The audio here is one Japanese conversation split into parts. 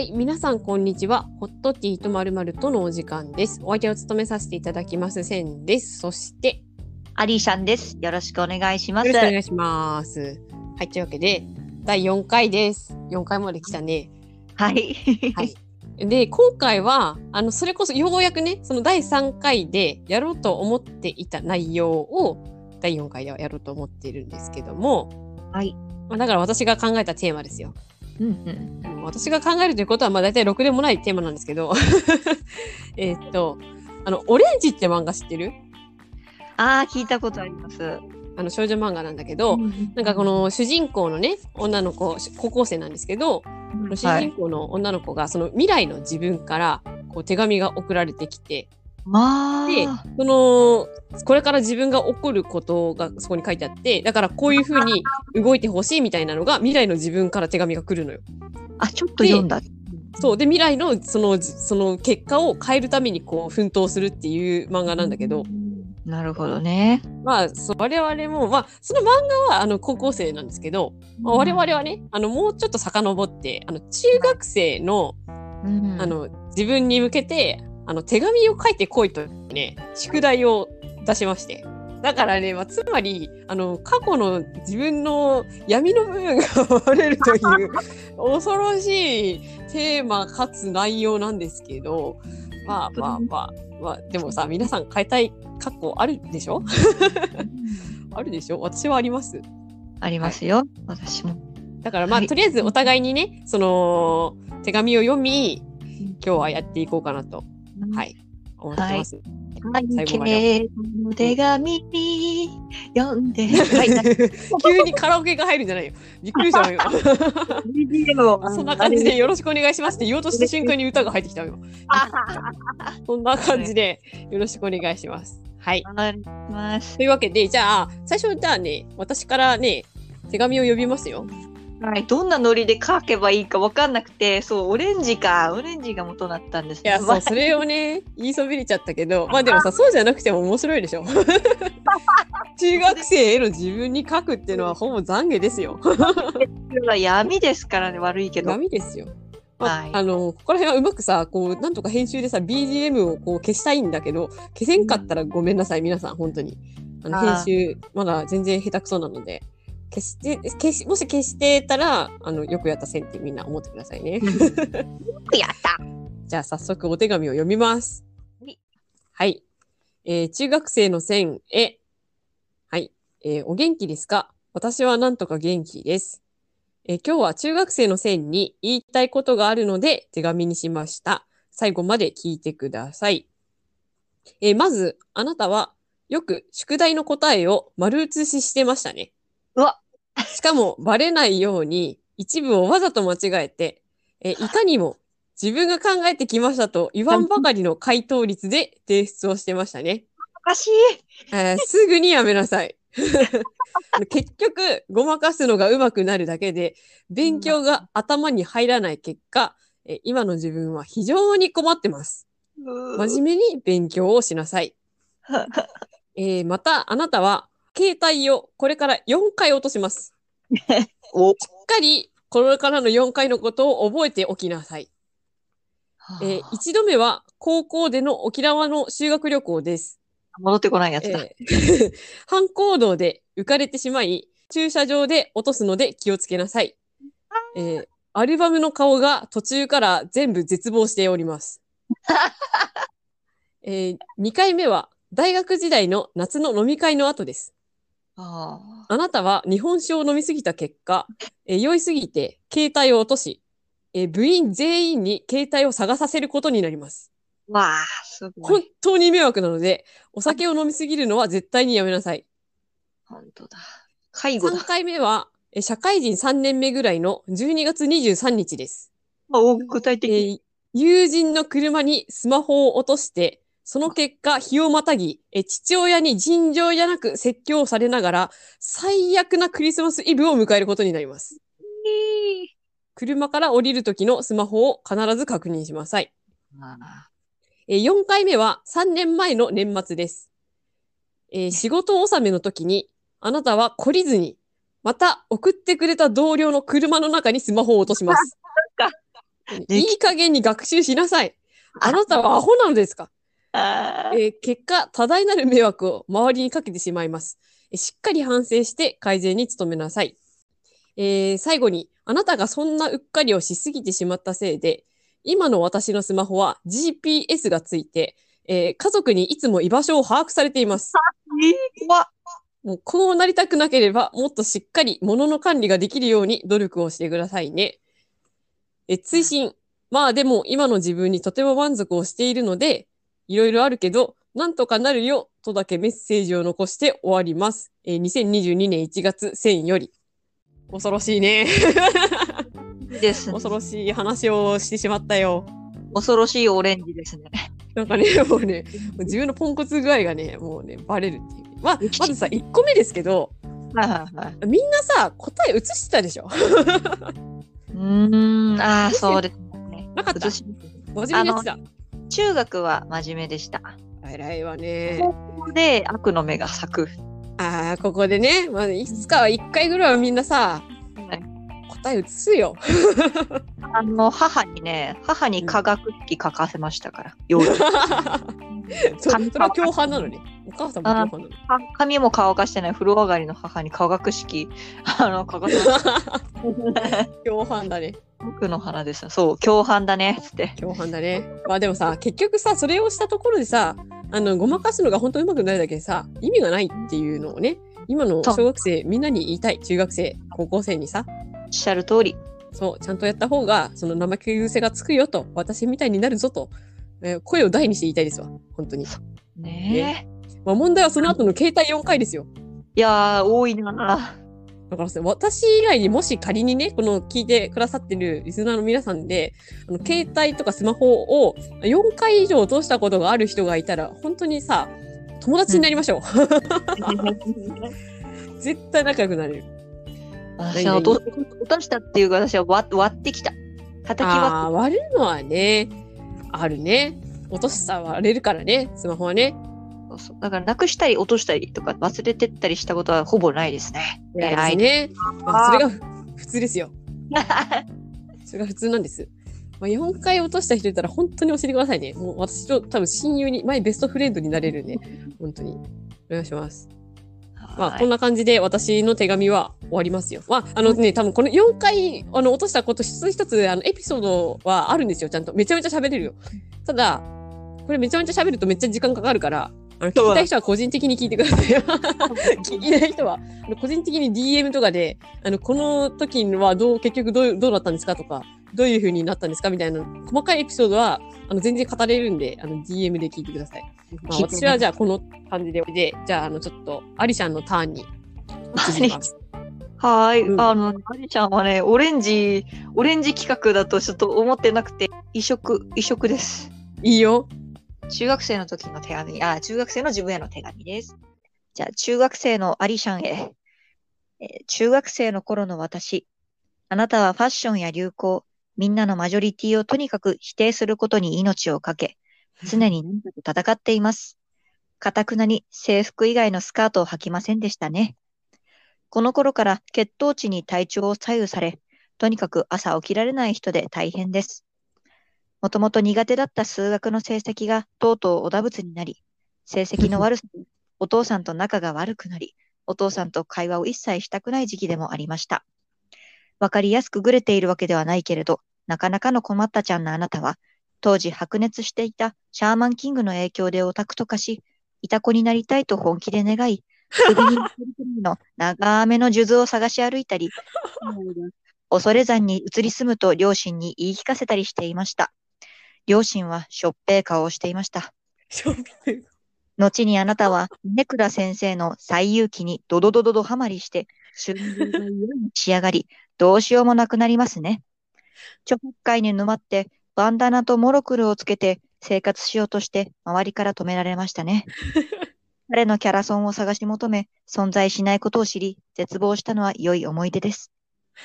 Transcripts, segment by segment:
はい、皆さんこんにちは。ホットティーとまるまるとのお時間です。お相手を務めさせていただきますセンです。そしてアリーシャンです。よろしくお願いします。よろしくお願いします。はい、というわけで第4回です。4回まで来たね。はい。はいで今回はあのそれこそようやくねその第3回でやろうと思っていた内容を第4回ではやろうと思っているんですけども、はい。まあ、だから私が考えたテーマですよ。うんうん。うん私が考えるということはまあ大体ろくでもないテーマなんですけど えーっとあの「オレンジ」って漫画知ってる？ああ、聞いたことあります。あの少女漫画なんだけど、なんかこの主人公のね女の子高校生なんですけど、うん、主はい。人公の女の子がその未来の自分からこう手紙が送られてきてまあ。でそのこれから自分が起こることがそこに書いてあってだからこういうふうに動いてほしいみたいなのが未来の自分から手紙が来るのよ。あ、ちょっと読んだ。そうで未来のそのじその結果を変えるためにこう奮闘するっていう漫画なんだけど、なるほどね。まあそう我々もまあその漫画はあの高校生なんですけど、まあ、我々はねあのもうちょっと遡ってあの中学生のうんあ、の自分に向けてあの手紙を書いてこいとね宿題を出しまして。だからね、まあ、つまりあの過去の自分の闇の部分が割れるという恐ろしいテーマかつ内容なんですけどまあまあまあまあでもさ皆さん変えたい過去あるでしょ？あるでしょ？私はあります。ありますよ。私も。だからまあ、はい。とりあえずお互いにねその手紙を読み今日はやっていこうかなとはい思ってます。はい。最後までけの手紙に読んで。はい。急にカラオケが入るんじゃないよ。びっくりしたわよ。そんな感じでよろしくお願いしますって言おうとした瞬間に歌が入ってきたわよ。そんな感じでよろしくお願いします。はい。と。いうわけで、じゃあ、最初じゃあね、私からね、手紙を呼びますよ。はい。どんなノリで書けばいいかわかんなくて、そう、オレンジか。オレンジが元だったんですいや、そう、それをね、言いそびれちゃったけど、まあでもさ、そうじゃなくても面白いでしょ。中学生への自分に書くっていうのはほぼ懺悔ですよ。は闇ですからね、悪いけど。ダメですよ。まあはいあのここら辺はうまくさこうなんとか編集でさ BGM をこう消したいんだけど消せんかったらごめんなさい皆さん本当にあの編集まだ全然下手くそなので消して消しもし消してたらあのよくやった線ってみんな思ってくださいね。やった。じゃあ早速お手紙を読みます。はい。はい、えー中学生の線へ。はい、えーお元気ですか？私はなんとか元気です。えー今日は中学生の線に言いたいことがあるので手紙にしました。最後まで聞いてください。えーまず、あなたはよく宿題の答えを丸写ししてましたね。しかもバレないように一部をわざと間違えて、えー いかにも自分が考えてきましたと言わんばかりの回答率で提出をしてましたね。おかしい。えーすぐにやめなさい。結局、ごまかすのが上手くなるだけで、勉強が頭に入らない結果、えー今の自分は非常に困ってます。真面目に勉強をしなさい。えーまた、あなたは、携帯をこれから4回落とします。お、しっかり、これからの4回のことを覚えておきなさい。えー1度目は、高校での沖縄の修学旅行です。戻ってこないやつだ。えー 反行動で浮かれてしまい、駐車場で落とすので気をつけなさい。えーアルバムの顔が途中から全部絶望しております。え2回目は大学時代の夏の飲み会の後です。ああなたは日本酒を飲みすぎた結果、えー酔いすぎて携帯を落とし、えー部員全員に携帯を探させることになります。ーわあ、すご本い。当に迷惑なので、お酒を飲みすぎるのは絶対にやめなさい。本当だ。介護3だ。回目は、え社会人3年目ぐらいの12月23日です。お具体え的。ー友人の車にスマホを落として、その結果、日をまたぎ、え父親に尋常じゃなく説教されながら、最悪なクリスマスイブを迎えることになります。車から降りる時のスマホを必ず確認しなさい。あえー4回目は3年前の年末です。えー 仕事納めの時に、あなたは懲りずに、また送ってくれた同僚の車の中にスマホを落とします。いい加減に学習しなさい。あなたはアホなのですか？えー結果、多大なる迷惑を周りにかけてしまいます。えーしっかり反省して改善に努めなさい。えー最後に、あなたがそんなうっかりをしすぎてしまったせいで、今の私のスマホは GPS がついて、えー家族にいつも居場所を把握されています。もうこうなりたくなければ、もっとしっかり物の管理ができるように努力をしてくださいね。え、追伸。まあでも今の自分にとても満足をしているので、いろいろあるけど、なんとかなるよとだけメッセージを残して終わります。えー2022年1月1000より。恐ろしいね。ですね。恐ろしい話をしてしまったよ。恐ろしいオレンジですね。なんかね、もうね、自分のポンコツ具合がね、もうね、バレるっていう。まあ、まずさ、1個目ですけど、はいはいはい。みんなさ、答え映してたでしょうーん、ああ、そうですね。なかった私真面目にやってた。中学は真面目でした。偉いわね。で悪の目が咲く。ああ、ここでね、まあ、いつかは1回ぐらいはみんなさ、はい答え映すよ。あの、母にね、母に科学式書かせましたから、夜。そそれは共犯なのね。お母さんも共犯なの。か髪も乾かしてない風呂上がりの母に科学式、あの、書かせました。共犯だね。僕の花でした。そう、共犯だね、つって。共犯だね。まあでもさ、結局さ、それをしたところでさ、あの、ごまかすのが本当にうまくないだけでさ、意味がないっていうのをね、今の小学生みんなに言いたい。中学生、高校生にさ、おっしゃる通り。そう、ちゃんとやった方が、その怠け癖がつくよと、私みたいになるぞと、えー声を大にして言いたいですわ。本当に。ねまあ問題はその後の携帯4回ですよ。え。いやー、多いな。だからさ、私以外にもし仮にね、この聞いてくださってるリスナーの皆さんで、あの携帯とかスマホを4回以上落としたことがある人がいたら、本当にさ、友達になりましょう。絶対仲良くなれる。私は落と落としたっていうか、私は割割ってきた。叩き割あ割るのはね、あるね。落とした割れるからね、スマホはね。そうそうだから、なくしたり落としたりとか忘れてったりしたことはほぼないですね。偉いね。まあ、それがふ普通ですよ。それが普通なんです。まあ、4回落とした人いたら本当に教えてくださいね。もう私と多分親友に、前ベストフレンドになれるんで、本当に。お願いします。まあ、はいこんな感じで私の手紙は終わりますよ。まあ、あのね、多分この4回あの落としたこと一つ一つあのエピソードはあるんですよ、ちゃんと。めちゃめちゃ喋れるよ。ただ、これめちゃめちゃ喋るとめっちゃ時間かかるから、あの聞きたい人は個人的に聞いてください。聞きたい人は、あの個人的に DM とかで、あの、この時はどう、結局どう、どうだったんですかとか、どういう風になったんですかみたいな、細かいエピソードは、あの、全然語れるんで、あの、DM で聞いてください。私はじゃあこの感じで、で、じゃあ、あの、ちょっと、アリシャンのターンに移ります。はい。うんあの、アリちゃんはね、オレンジ、オレンジ企画だとちょっと思ってなくて、異色、異色です。いいよ。中学生の時の手紙、あ、中学生の自分への手紙です。じゃあ、中学生のアリシャンへ。えー中学生の頃の私。あなたはファッションや流行、みんなのマジョリティをとにかく否定することに命をかけ、常に何かと戦っています。かたくなに制服以外のスカートを履きませんでしたね。この頃から血糖値に体調を左右され、とにかく朝起きられない人で大変です。もともと苦手だった数学の成績がとうとうおだぶつになり、成績の悪さでお父さんと仲が悪くなり、お父さんと会話を一切したくない時期でもありました。わかりやすくぐれているわけではないけれど、なかなかの困ったちゃんなあなたは、当時白熱していたシャーマンキングの影響でオタクと化し、いた子になりたいと本気で願い、首にの長めの数珠を探し歩いたり、恐山に移り住むと両親に言い聞かせたりしていました。両親はしょっぺい顔をしていました。後にあなたは、ネクラ先生の最有機にドドドドドハマりして、収入が良いに仕上がり、どうしようもなくなりますね。ちょっかいに沼って、バンダナとモロクルをつけて生活しようとして、周りから止められましたね。彼のキャラソンを探し求め、存在しないことを知り、絶望したのは良い思い出です。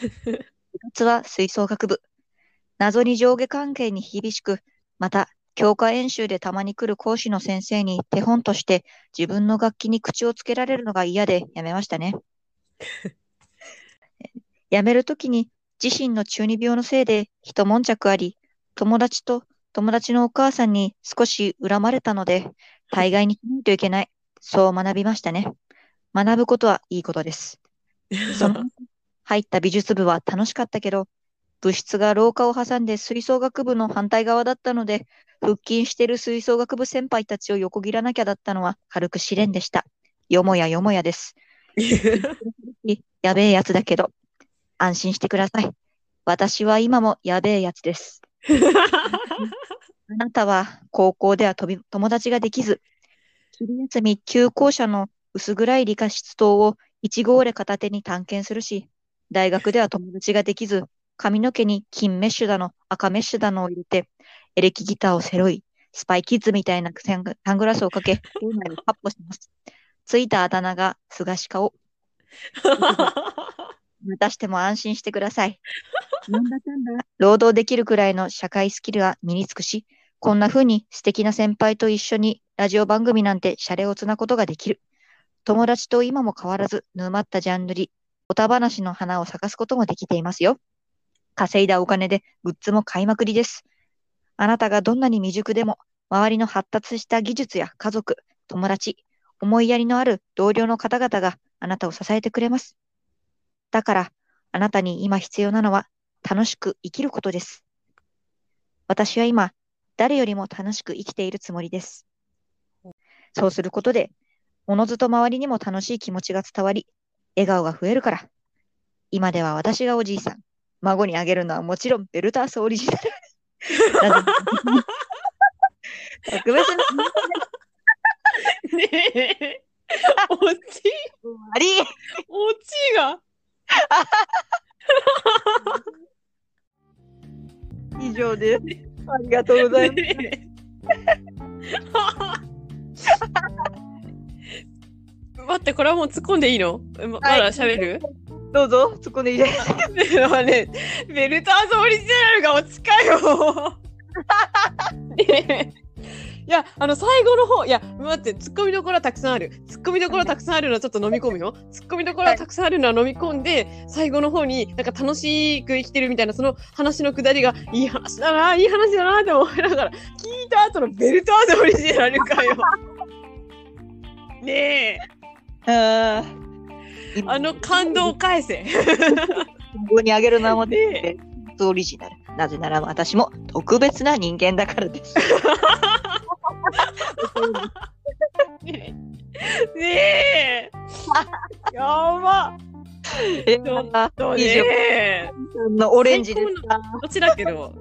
部活は吹奏楽部。謎に上下関係に厳しく、また、教科演習でたまに来る講師の先生に手本として自分の楽器に口をつけられるのが嫌でやめましたね。やめるときに自身の中二病のせいで一悶着あり、友達と友達のお母さんに少し恨まれたので、大概にしないといけない。そう学びましたね。学ぶことはいいことです。その 入った美術部は楽しかったけど、部室が廊下を挟んで吹奏楽部の反対側だったので、腹筋してる吹奏楽部先輩たちを横切らなきゃだったのは軽く試練でした。よもやよもやです。やべえやつだけど、安心してください。私は今もやべえやつです。あなたは高校では飛び友達ができず、昼休み休校舎の薄暗い理科室棟を1号で片手に探検するし、大学では友達ができず、髪の毛に金メッシュだの赤メッシュだのを入れて、エレキギターを背負い、スパイキッズみたいなサングサングラスをかけ、校内をカッポします。ついたあだ名が菅氏顔。またしても安心してください。なんだかんだ、労働できるくらいの社会スキルが身につくし、こんな風に素敵な先輩と一緒にラジオ番組なんてシャレオツなことができる。友達と今も変わらず沼ったジャンルに、おた話の花を咲かすこともできていますよ。稼いだお金でグッズも買いまくりです。あなたがどんなに未熟でも、周りの発達した技術や家族、友達、思いやりのある同僚の方々があなたを支えてくれます。だから、あなたに今必要なのは楽しく生きることです。私は今、誰よりも楽しく生きているつもりです。そうすることで、おのずと周りにも楽しい気持ちが伝わり、笑顔が増えるから。今では私がおじいさん。孫にあげるのはもちろんベルタースオリジナル。特別なねえ。オチ、ありオチ以上です。ありがとうございます。待って、これはもう突っ込んでいいの？ままだ喋る、どうぞ、そこでいいです。ねベルターズオリジナルが落ちかよ。ね えいや、あの、最後の方、いや、待って、ツッコミどころはたくさんある。ツッコミどころたくさんあるのはちょっと飲み込むよ。ツッコミどころはたくさんあるのは飲み込んで、最後の方になんか楽しく生きてるみたいな、その話のくだりが、いい話だな、いい話だなって思いながら、聞いた後のベルターズオリジナルかよ。ねえ、ああの感動を返せ。ここにあげるのはもねえオリジナル。なぜなら私も特別な人間だからです。ねえ。やば。えちょっとね。のオレンジですか。こっちだけど、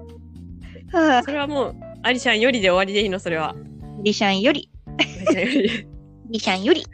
はあそれはもう、アリシャンよりで終わりでいいの、それは。リシャンより、アリシャンより。リシャンより。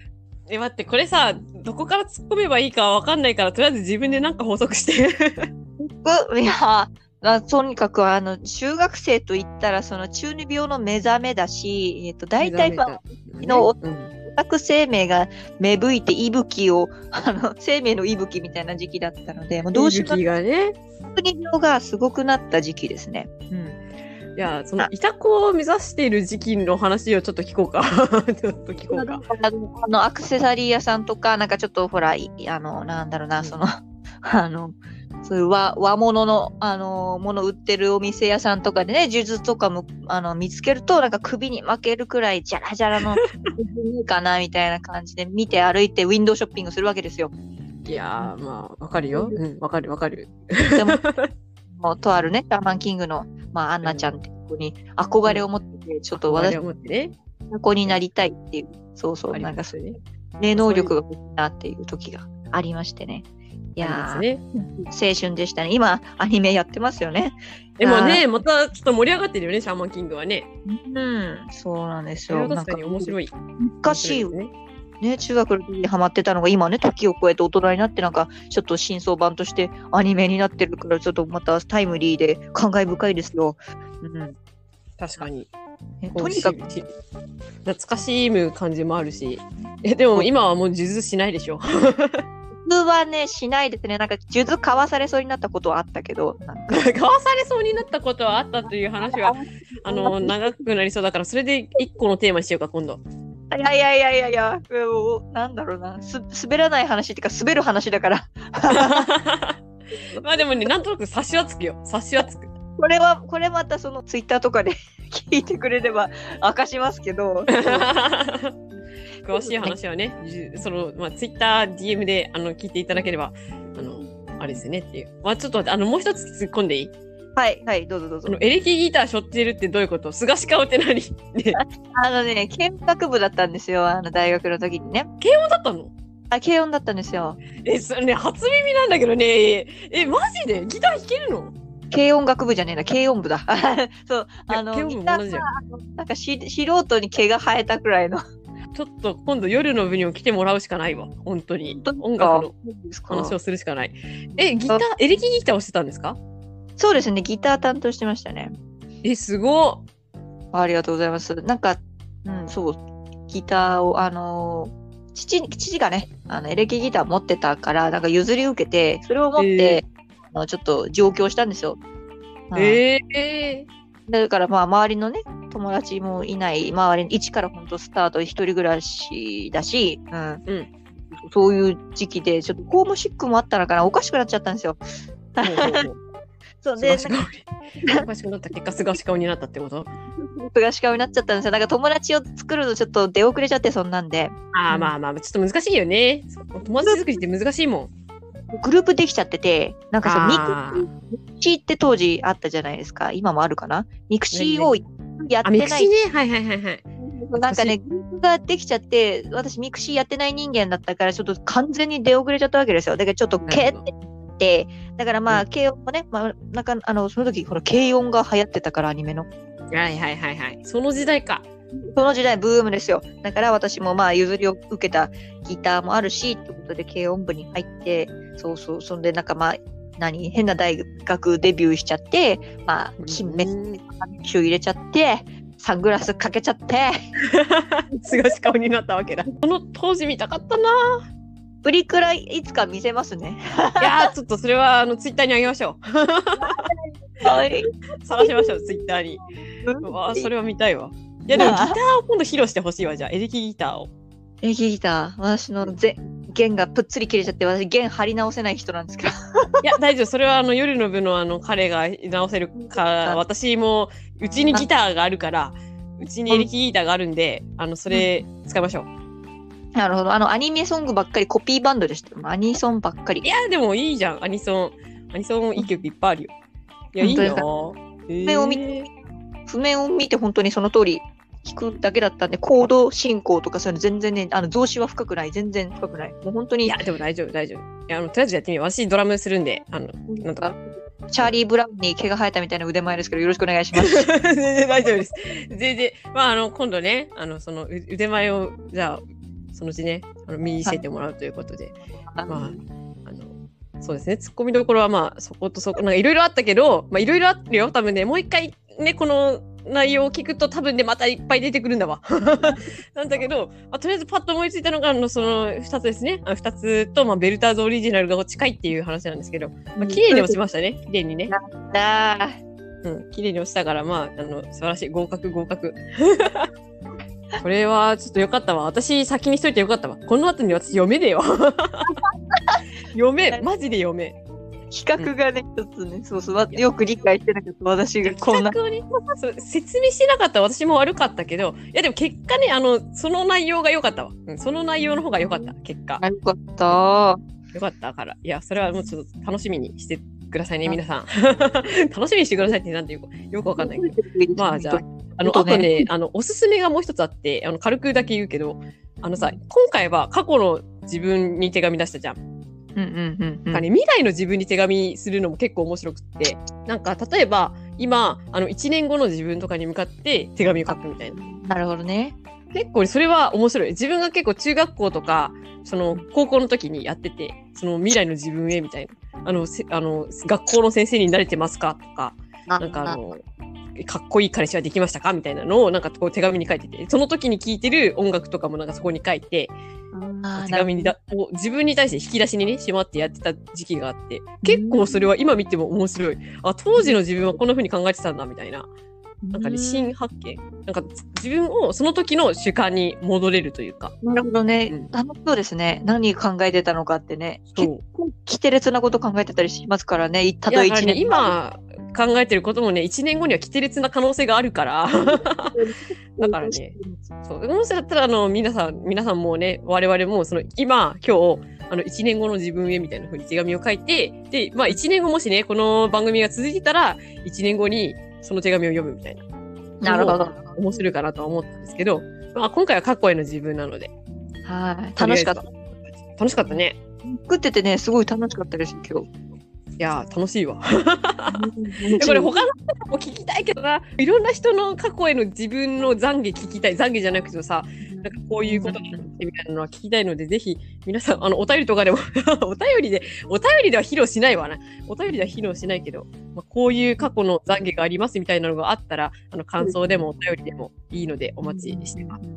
え、待って、これさ、どこから突っ込めばいいかわかんないから、とりあえず自分でなんか補足して。いや、あとにかくあの中学生と言ったらその中二病の目覚めだし、えっと大体まあのうんオタク生命が芽吹いて息吹をあの生命の息吹みたいな時期だったので、もうどうしようがね。中二病がすごくなった時期ですね。うん。いや、その、イタコを目指している時期の話をちょっと聞こうか。ちょっと聞こうか。あのアクセサリー屋さんとか、なんかちょっとほら、いあの、なんだろうな、うんその、あの、そういう和和物の、あの、もの売ってるお店屋さんとかでね、数珠とかも、あの、見つけると、なんか首に負けるくらい、じゃらじゃらの、ねえかな、みたいな感じで見て歩いて、ウィンドウショッピングするわけですよ。いやー、まあ、わかるよ。うん、わかるわかる。でも、もうとあるね、シャーマンキングの、まあ、アンナちゃんって子に憧れを持ってて、ちょっと私。子になりたいっていう、そうそう、なんかそういうね。霊能力が欲しいなっていう時がありましてね。やー、ね。青春でしたね。今、アニメやってますよね。でもね、またちょっと盛り上がってるよね、シャーマンキングはね。うん、そうなんですよ。確かに面白い。難しいよね。ね、中学の時にハマってたのが今ね、時を超えて大人になってなんか、ちょっと真相版としてアニメになってるから、ちょっとまたタイムリーで感慨深いですよ。うん。確かに。ねとにかく、し懐かしむ感じもあるし。え、でも今はもう数珠しないでしょ。普通はね、しないですね。なんか、数珠買わされそうになったことはあったけど、買わされそうになったことはあったという話は、あの、長くなりそうだから、それで一個のテーマにしようか、今度。いやいやいやいやいや、なんだろうな、す滑らない話っていうか、滑る話だから。まあでもね、なんとなく察しはつくよ。察しはつく。これは、これまたそのツイッターとかで聞いてくれれば明かしますけど、詳しい話はね、じその、まあ、ツイッター、DM で、あの、聞いていただければ、あの、あれですよねっていう。まあ、ちょっとあの、もう一つ突っ込んでいい？はい、はい、どうぞどうぞ。エレキギター背負ってるってどういうこと？菅氏顔って何ね、あのね、見学部だったんですよ、あの大学の時にね。軽音だったの？あ、軽音だったんですよ。え、それね、初耳なんだけどね、え、マジで？ギター弾けるの？軽音楽部じゃねえな、軽音部だ。そう、あの、軽音ギター部も同じじゃん。なんかし素人に毛が生えたくらいの。ちょっと今度夜の部にも来てもらうしかないわ。本当に。音楽の話をするしかない。え、ギター、エレキギターをしてたんですか？そうですね、ギター担当してましたね。え、すごっ。ありがとうございます。なんか、うん、そう、ギターを、あのー父、父がね、あの、エレキギター持ってたから、なんか譲り受けて、それを持って、あのちょっと上京したんですよ。うんええだからまあ周りのね友達もいない。周り一から本当スタート一人暮らしだし、うん。うん。そういう時期でちょっとホームシックもあったのかな。おかしくなっちゃったんですよ。そうで。おかしくなった。結果、菅氏顔になったってこと？がし顔になっちゃったんですよ。なんか友達を作るのちょっと出遅れちゃってそんなんで。ああ、まあまあ、ちょっと難しいよね。友達作りって難しいもん。グループできちゃっててなんかさミクシーって当時あったじゃないですか今もあるかな？ミクシーをやっあ、てないミクシーね？はいはいはいはい。なんかね、グループができちゃって、私、ミクシーやってない人間だったから、ちょっと完全に出遅れちゃったわけですよ。だからちょっと、ケーってて、だからまあ、うん軽音もね、まあ、なんか、あの、その時、このけいおんが流行ってたから、アニメの。はいはいはいはい。その時代か。その時代、ブームですよ。だから私もまあ、譲りを受けたギターもあるし、ってことで、軽音部に入って、そうそう、そんで、なんかまあ、何、変な大学デビューしちゃって、まあ、金メうんッ入れちゃって、サングラスかけちゃって、菅氏顔になったわけだ。この当時見たかったな。プリクラいつか見せますね。いやー、ちょっとそれは、あの、ツイッターにあげましょはい。う。探しましょう、ツイッターに。うわーそれは見たいわ。いや、でもギターを今度披露してほしいわ、じゃあ、エレキギターを。エレキギター、私のぜ弦がぷっつり切れちゃって、私弦張り直せない人なんですけど。いや、大丈夫。それは、あの、夜の部の、あの、彼が直せるか、私も、うちにギターがあるから、うちにエレキギターがあるんで、あの、それ、使いましょう。なるほど。あの、アニメソングばっかり、コピーバンドでした。アニソンばっかりい。や、でもいいじゃん、アニソン。アニソンいい曲いっぱいあるよ。いや、いい本よ。譜面を見えー譜面を見て本当にその通り弾くだけだったんで、コード進行とかそういうの全然ね、あの、増詞は深くない。全然深くない。もう本当に、いや、でも大丈夫、大丈夫。いや、あの、とりあえずやってみよう。私、ドラムするんで、あの、なんとか。チャーリー・ブラウンに毛が生えたみたいな腕前ですけど、よろしくお願いします。全然大丈夫です。全然、まあ、あの、今度ね、あの、その、う腕前を、じゃあ、そのうちね、あの見せてもらうということで、まあ、あの、そうですね、ツッコミどころは、まあ、そことそこ、なんかいろいろあったけど、まあ、いろいろあるよ。多分ね、もう一回、ね、この内容を聞くと、多分ね、またいっぱい出てくるんだわ。なんだけど、まあ、とりあえずパッと思いついたのが、あの、その二つですね。あの二つと、まあ、ベルターズオリジナルが近いっていう話なんですけど、まあ、綺麗に落ちましたね。綺麗にね。だうん、綺麗に落ちたから、まあ、あの、素晴らしい。合格、合格。これは、ちょっとよかったわ。私、先にしといてよかったわ。この後に私、読めねえよ。読め、マジで読め。企画がね、一つね、そうそう、わよく理解してなかった私がこんな。企画をね、説明してなかった私も悪かったけど、いや、でも結果ね、あの、その内容が良かったわ。うん、その内容の方が良かった、結果。よかった。よかったから。いや、それはもうちょっと楽しみにしてくださいね、皆さん。楽しみにしてくださいってなんていうか、よくわかんないけど。まあじゃああの、あとね、あの、おすすめがもう一つあって、あの、軽くだけ言うけど、あのさ、今回は過去の自分に手紙出したじゃん。うんうんうんうん。未来の自分に手紙するのも結構面白くって、なんか、例えば、今、あの、1年後の自分とかに向かって手紙を書くみたいな。なるほどね。結構それは面白い。自分が結構中学校とか、その高校の時にやってて、その未来の自分へみたいな。あの、せあの学校の先生に慣れてますかとか、なんかあの、かっこいい彼氏はできましたかみたいなのをなんかこう手紙に書いてて、その時に聴いてる音楽とかもなんかそこに書いて、手紙にだ自分に対して引き出しにね、しまってやってた時期があって、結構それは今見ても面白い。あ、当時の自分はこんな風に考えてたんだみたいななんかね、うん新発見。なんか自分をその時の習慣に戻れるというか。なるほどね。うん楽しそうですね。何考えてたのかってね。結構、規定列なこと考えてたりしますからね。いたと1いやだからね年。今考えてることもね、1年後には規定列な可能性があるから。だからね。そう。もしだったら、あの、皆さん、皆さんもね、我々も、その、今、今日、あの、1年後の自分へみたいな風に手紙を書いて、で、まあ、1年後もしね、この番組が続いてたら、1年後にその手紙を読むみたいな。なるほど。面白いかなとは思ったんですけど、まあ、今回は過去への自分なので。はい。楽しかった。楽しかったね。作っててね、すごい楽しかったです、今日。いやー、楽しいわ。これ他の人も聞きたいけどな、いろんな人の過去への自分の懺悔聞きたい。懺悔じゃなくてさ、なんかこういうことがあってみたいなのは聞きたいので、ぜひ皆さん、あの、お便りとかでも お便りで、お便りでは披露しないわな。お便りでは披露しないけど、まあ、こういう過去の懺悔がありますみたいなのがあったら、あの、感想でもお便りでもいいのでお待ちしてます。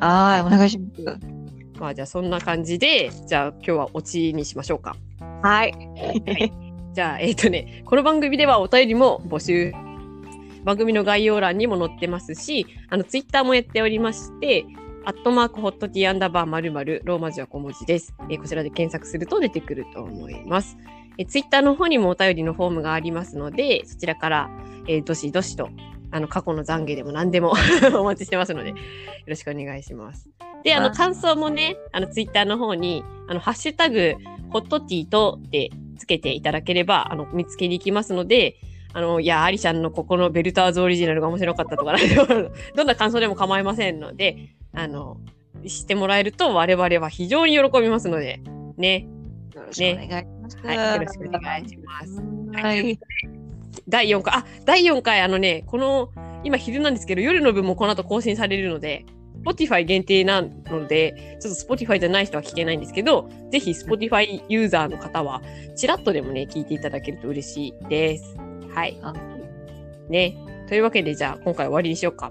はい、お願いします。まあ、じゃあそんな感じで、じゃあ今日はオチにしましょうか。はい。じゃあ、えっ、とね、この番組ではお便りも募集。番組の概要欄にも載ってますし、あの、ツイッターもやっておりまして、アットマークホットティーアンダーバーまるまるローマ字は小文字です、えーこちらで検索すると出てくると思います。えツイッターの方にもお便りのフォームがありますので、そちらから、えーどしどしと、あの、過去の懺悔でも何でも お待ちしてますので、よろしくお願いします。で、あの、はい感想もね、あの、ツイッターの方に、あの、ハッシュタグ、ホットティーとでつけていただければ、あの、見つけに行きますので、あの、いや、アリちゃんのここのベルターズオリジナルが面白かったとか、どんな感想でも構いませんので、あの、してもらえると我々は非常に喜びますので、ね。よろしくお願いします。はい、よろしくお願いします。はい。第4回、あ、第4回、あのね、この、今昼なんですけど、夜の分もこの後更新されるので、Spotify 限定なので、ちょっと Spotify じゃない人は聞けないんですけど、ぜひ Spotify ユーザーの方は、ちらっとでもね、聞いていただけると嬉しいです。はい。あね。というわけで、じゃあ、今回終わりにしようか。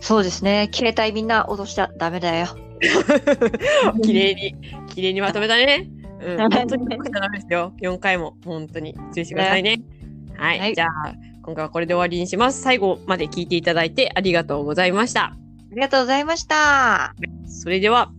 そうですね。携帯みんな落としちゃダメだよ。綺麗に、綺麗にまとめたね。うん、本当に隠しちゃダメですよ。4回も、本当に注意してくださいね。はい、はいじゃあ、今回はこれで終わりにします。最後まで聞いていただいてありがとうございました。ありがとうございました。それでは、